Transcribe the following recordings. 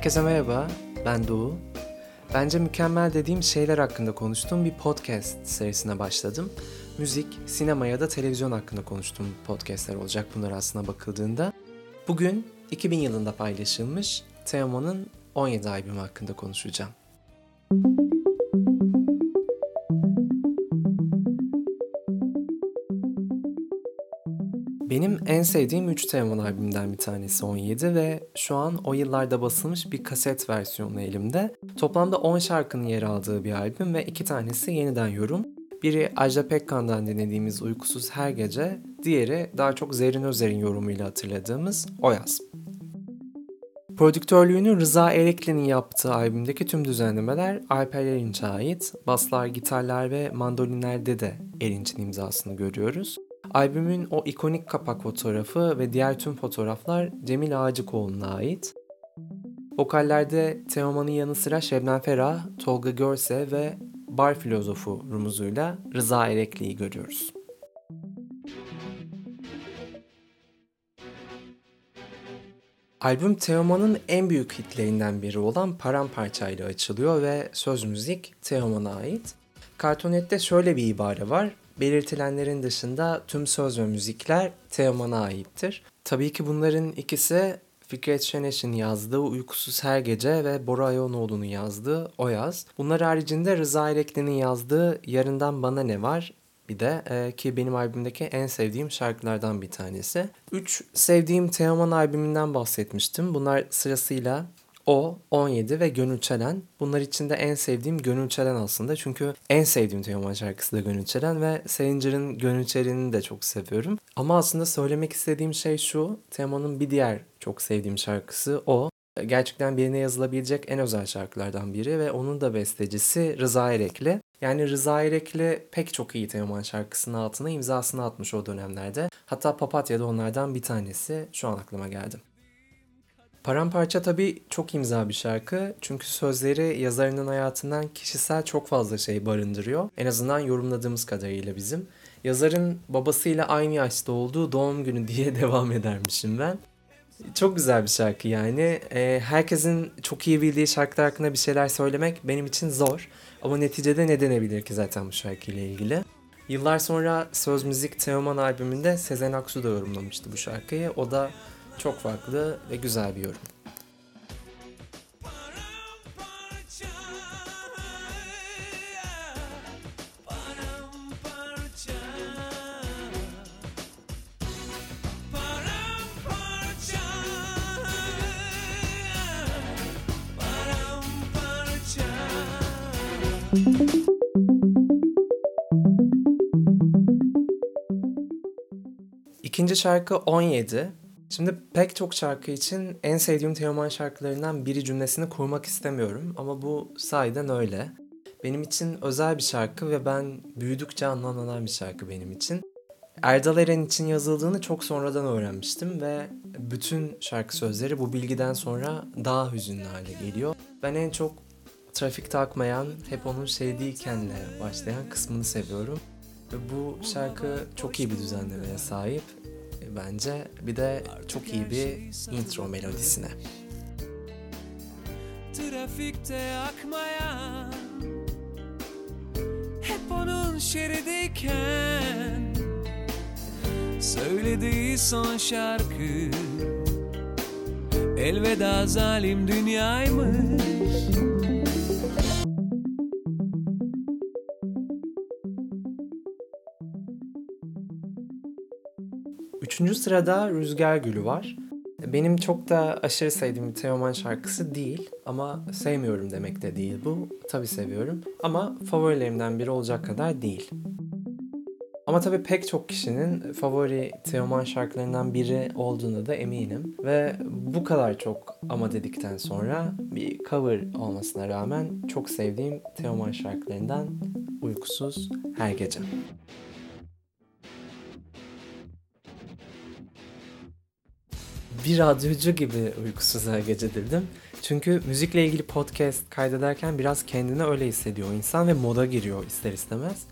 Herkese merhaba, ben Doğu. Bence mükemmel dediğim şeyler hakkında konuştuğum bir podcast serisine başladım. Müzik, sinema ya da televizyon hakkında konuştuğum podcastler olacak bunlar aslına bakıldığında. Bugün 2000 yılında paylaşılmış Teoman'ın 17 albümü hakkında konuşacağım. En sevdiğim 3 Teoman albümden bir tanesi 17 ve şu an o yıllarda basılmış bir kaset versiyonu elimde. Toplamda 10 şarkının yer aldığı bir albüm ve iki tanesi yeniden yorum. Biri Ajda Pekkan'dan dinlediğimiz Uykusuz Her Gece, diğeri daha çok Zerrin Özer'in yorumuyla hatırladığımız O Yaz. Prodüktörlüğünü Rıza Erekli'nin yaptığı albümdeki tüm düzenlemeler Alper Erinç'e ait. Baslar, gitarlar ve mandolinlerde de Erinç'in imzasını görüyoruz. Albümün o ikonik kapak fotoğrafı ve diğer tüm fotoğraflar Cemil Ağacıkoğlu'na ait. Vokallerde Teoman'ın yanı sıra Şebnem Ferah, Tolga Görse ve bar filozofu rumuzuyla Rıza Erekli'yi görüyoruz. Albüm Teoman'ın en büyük hitlerinden biri olan Paramparça ile açılıyor ve söz müzik Teoman'a ait. Kartonette şöyle bir ibare var. Belirtilenlerin dışında tüm söz ve müzikler Teoman'a aittir. Tabii ki bunların ikisi Fikret Şeneş'in yazdığı Uykusuz Her Gece ve Bora Ayanoğlu'nun yazdığı O Yaz. Bunlar haricinde Rıza Erekli'nin yazdığı Yarından Bana Ne Var bir de e, ki benim albümdeki en sevdiğim şarkılardan bir tanesi. Üç sevdiğim Teoman albümünden bahsetmiştim. Bunlar sırasıyla o, 17 ve Gönül Çelen. Bunlar içinde en sevdiğim Gönül Çelen aslında. Çünkü en sevdiğim Teoman şarkısı da Gönül Çelen ve Selincer'in Gönül Çelen'i de çok seviyorum. Ama aslında söylemek istediğim şey şu. Teoman'ın bir diğer çok sevdiğim şarkısı o. Gerçekten birine yazılabilecek en özel şarkılardan biri ve onun da bestecisi Rıza Erekli. Yani Rıza Erekli pek çok iyi Teoman şarkısının altına imzasını atmış o dönemlerde. Hatta Papatya da onlardan bir tanesi şu an aklıma geldi. Paramparça tabii çok imza bir şarkı. Çünkü sözleri yazarının hayatından kişisel çok fazla şey barındırıyor. En azından yorumladığımız kadarıyla bizim. Yazarın babasıyla aynı yaşta olduğu doğum günü diye devam edermişim ben. Çok güzel bir şarkı yani. Ee, herkesin çok iyi bildiği şarkılar hakkında bir şeyler söylemek benim için zor. Ama neticede ne denebilir ki zaten bu şarkıyla ilgili. Yıllar sonra Söz Müzik Teoman albümünde Sezen Aksu da yorumlamıştı bu şarkıyı. O da çok farklı ve güzel bir yorum. İkinci şarkı 17. Şimdi pek çok şarkı için en sevdiğim Teoman şarkılarından biri cümlesini kurmak istemiyorum ama bu sahiden öyle. Benim için özel bir şarkı ve ben büyüdükçe anlamlanan bir şarkı benim için. Erdal Eren için yazıldığını çok sonradan öğrenmiştim ve bütün şarkı sözleri bu bilgiden sonra daha hüzünlü hale geliyor. Ben en çok trafikte akmayan, hep onun sevdiykenle başlayan kısmını seviyorum. Ve bu şarkı çok iyi bir düzenlemeye sahip bence. Bir de çok iyi bir intro melodisine. Trafikte akmayan Hep onun şerideyken Söylediği son şarkı Elveda zalim dünyaymış Üçüncü sırada Rüzgar Gülü var. Benim çok da aşırı sevdiğim bir Teoman şarkısı değil ama sevmiyorum demek de değil bu. Tabi seviyorum ama favorilerimden biri olacak kadar değil. Ama tabii pek çok kişinin favori Teoman şarkılarından biri olduğuna da eminim. Ve bu kadar çok ama dedikten sonra bir cover olmasına rağmen çok sevdiğim Teoman şarkılarından Uykusuz Her Gece. Bir radyocu gibi uykusuz her gece dedim. Çünkü müzikle ilgili podcast kaydederken biraz kendini öyle hissediyor insan ve moda giriyor ister istemez.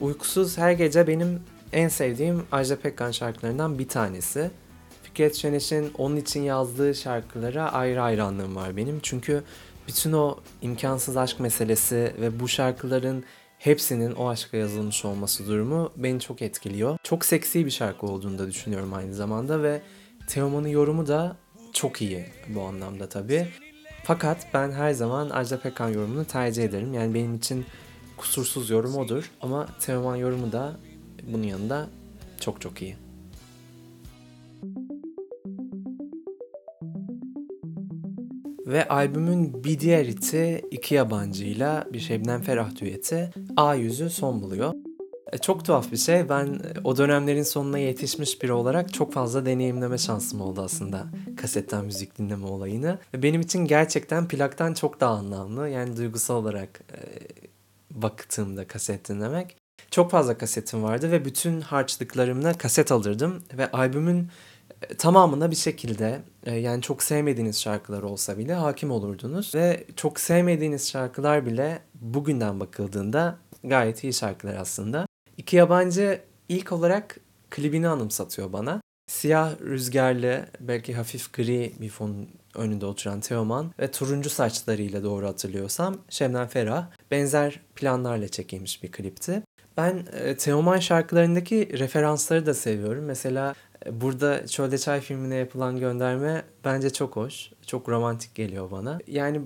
Uykusuz her gece benim en sevdiğim Ajda Pekkan şarkılarından bir tanesi. Fikret Şeneş'in onun için yazdığı şarkılara ayrı anlamı var benim. Çünkü bütün o imkansız aşk meselesi ve bu şarkıların hepsinin o aşka yazılmış olması durumu beni çok etkiliyor. Çok seksi bir şarkı olduğunu da düşünüyorum aynı zamanda ve Teoman'ın yorumu da çok iyi bu anlamda tabii. Fakat ben her zaman Ajda Pekkan yorumunu tercih ederim. Yani benim için kusursuz yorum odur. Ama Teoman yorumu da bunun yanında çok çok iyi. Ve albümün bir diğer iti iki yabancıyla bir Şebnem Ferah düeti A yüzü son buluyor. E, çok tuhaf bir şey. Ben e, o dönemlerin sonuna yetişmiş biri olarak çok fazla deneyimleme şansım oldu aslında kasetten müzik dinleme olayını. Benim için gerçekten plaktan çok daha anlamlı. Yani duygusal olarak e, baktığımda kaset dinlemek. Çok fazla kasetim vardı ve bütün harçlıklarımla kaset alırdım. Ve albümün tamamına bir şekilde yani çok sevmediğiniz şarkılar olsa bile hakim olurdunuz. Ve çok sevmediğiniz şarkılar bile bugünden bakıldığında gayet iyi şarkılar aslında. İki yabancı ilk olarak klibini anımsatıyor bana. Siyah rüzgarlı, belki hafif gri bir fon önünde oturan Teoman ve turuncu saçlarıyla doğru hatırlıyorsam Şebnem Ferah benzer planlarla çekilmiş bir klipti. Ben e, Teoman şarkılarındaki referansları da seviyorum. Mesela e, burada Çölde Çay filmine yapılan gönderme bence çok hoş. Çok romantik geliyor bana. Yani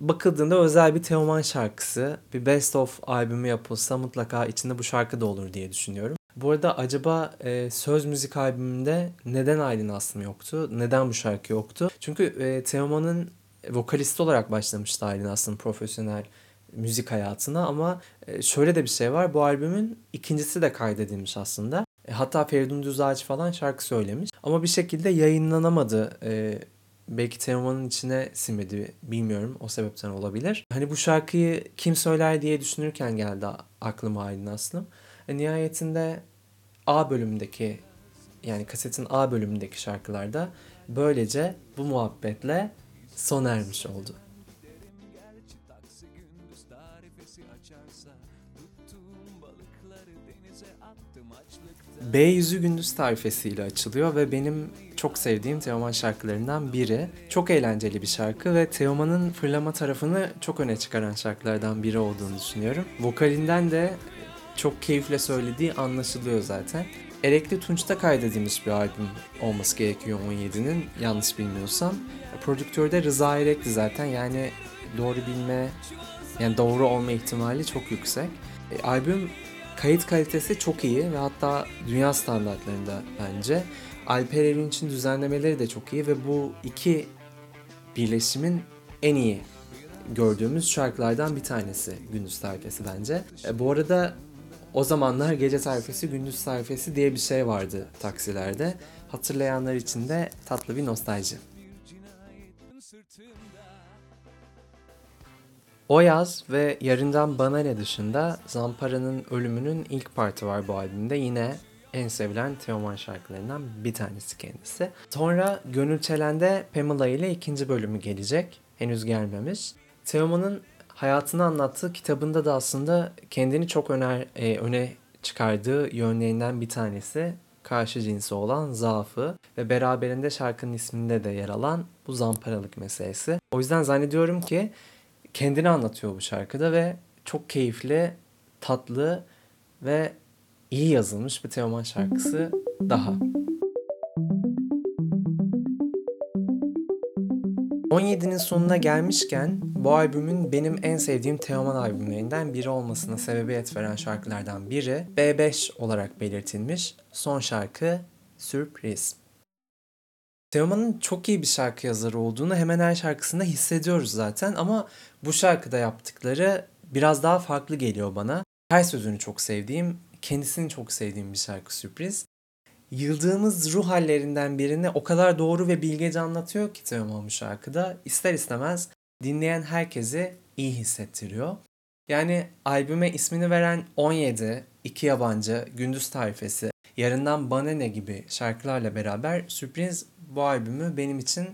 bakıldığında özel bir Teoman şarkısı, bir best of albümü yapılsa mutlaka içinde bu şarkı da olur diye düşünüyorum. Bu arada acaba e, söz müzik albümünde neden Aylin Aslım yoktu? Neden bu şarkı yoktu? Çünkü e, Teoman'ın vokalisti olarak başlamıştı Aylin Aslım profesyonel müzik hayatına ama e, şöyle de bir şey var. Bu albümün ikincisi de kaydedilmiş aslında. E, hatta Feridun Düzağaç falan şarkı söylemiş. Ama bir şekilde yayınlanamadı e, belki Teoman'ın içine sinmedi bilmiyorum o sebepten olabilir. Hani bu şarkıyı kim söyler diye düşünürken geldi aklıma Aylin Aslım. E, nihayetinde A bölümündeki yani kasetin A bölümündeki şarkılarda böylece bu muhabbetle sona ermiş oldu. B yüzü gündüz tarifesiyle açılıyor ve benim çok sevdiğim Teoman şarkılarından biri. Çok eğlenceli bir şarkı ve Teoman'ın fırlama tarafını çok öne çıkaran şarkılardan biri olduğunu düşünüyorum. Vokalinden de çok keyifle söylediği anlaşılıyor zaten. Erekli Tunç'ta kaydedilmiş bir albüm olması gerekiyor 17'nin yanlış bilmiyorsam. Prodüktör de Rıza Erek'ti zaten yani doğru bilme yani doğru olma ihtimali çok yüksek. E, albüm kayıt kalitesi çok iyi ve hatta dünya standartlarında bence. Alper Erinç'in düzenlemeleri de çok iyi ve bu iki birleşimin en iyi gördüğümüz şarkılardan bir tanesi Gündüz Tarifesi bence. E, bu arada o zamanlar gece tarifesi, gündüz tarifesi diye bir şey vardı taksilerde. Hatırlayanlar için de tatlı bir nostalji. O yaz ve Yarından Bana Ne dışında Zampara'nın ölümünün ilk parti var bu albümde. Yine en sevilen Teoman şarkılarından bir tanesi kendisi. Sonra Gönül Çelen'de Pamela ile ikinci bölümü gelecek. Henüz gelmemiş. Teoman'ın hayatını anlattığı kitabında da aslında kendini çok öner, e, öne çıkardığı yönlerinden bir tanesi karşı cinsi olan zaafı ve beraberinde şarkının isminde de yer alan bu zamparalık meselesi. O yüzden zannediyorum ki kendini anlatıyor bu şarkıda ve çok keyifli, tatlı ve iyi yazılmış bir Teoman şarkısı daha. 17'nin sonuna gelmişken bu albümün benim en sevdiğim Teoman albümlerinden biri olmasına sebebiyet veren şarkılardan biri B5 olarak belirtilmiş son şarkı Sürpriz. Teoman'ın çok iyi bir şarkı yazarı olduğunu hemen her şarkısında hissediyoruz zaten ama bu şarkıda yaptıkları biraz daha farklı geliyor bana. Her sözünü çok sevdiğim, kendisini çok sevdiğim bir şarkı sürpriz. Yıldığımız ruh hallerinden birini o kadar doğru ve bilgece anlatıyor ki Teoman bu şarkıda. İster istemez dinleyen herkesi iyi hissettiriyor. Yani albüme ismini veren 17, iki yabancı, gündüz tarifesi, yarından bana ne gibi şarkılarla beraber sürpriz bu albümü benim için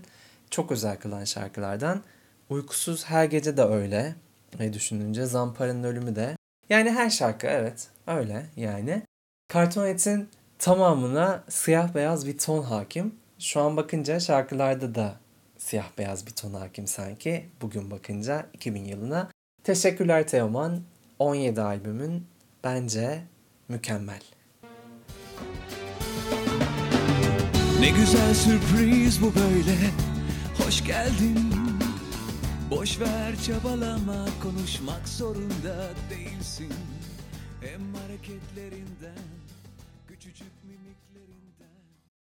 çok özel kılan şarkılardan. Uykusuz her gece de öyle e, düşününce. Zampara'nın ölümü de. Yani her şarkı evet öyle yani. Kartonet'in tamamına siyah beyaz bir ton hakim. Şu an bakınca şarkılarda da siyah beyaz bir ton hakim sanki. Bugün bakınca 2000 yılına. Teşekkürler Teoman. 17 albümün bence mükemmel. Ne güzel sürpriz bu böyle Hoş geldin Boş ver çabalama Konuşmak zorunda değilsin. Hem hareketlerinden Küçücük mimikleri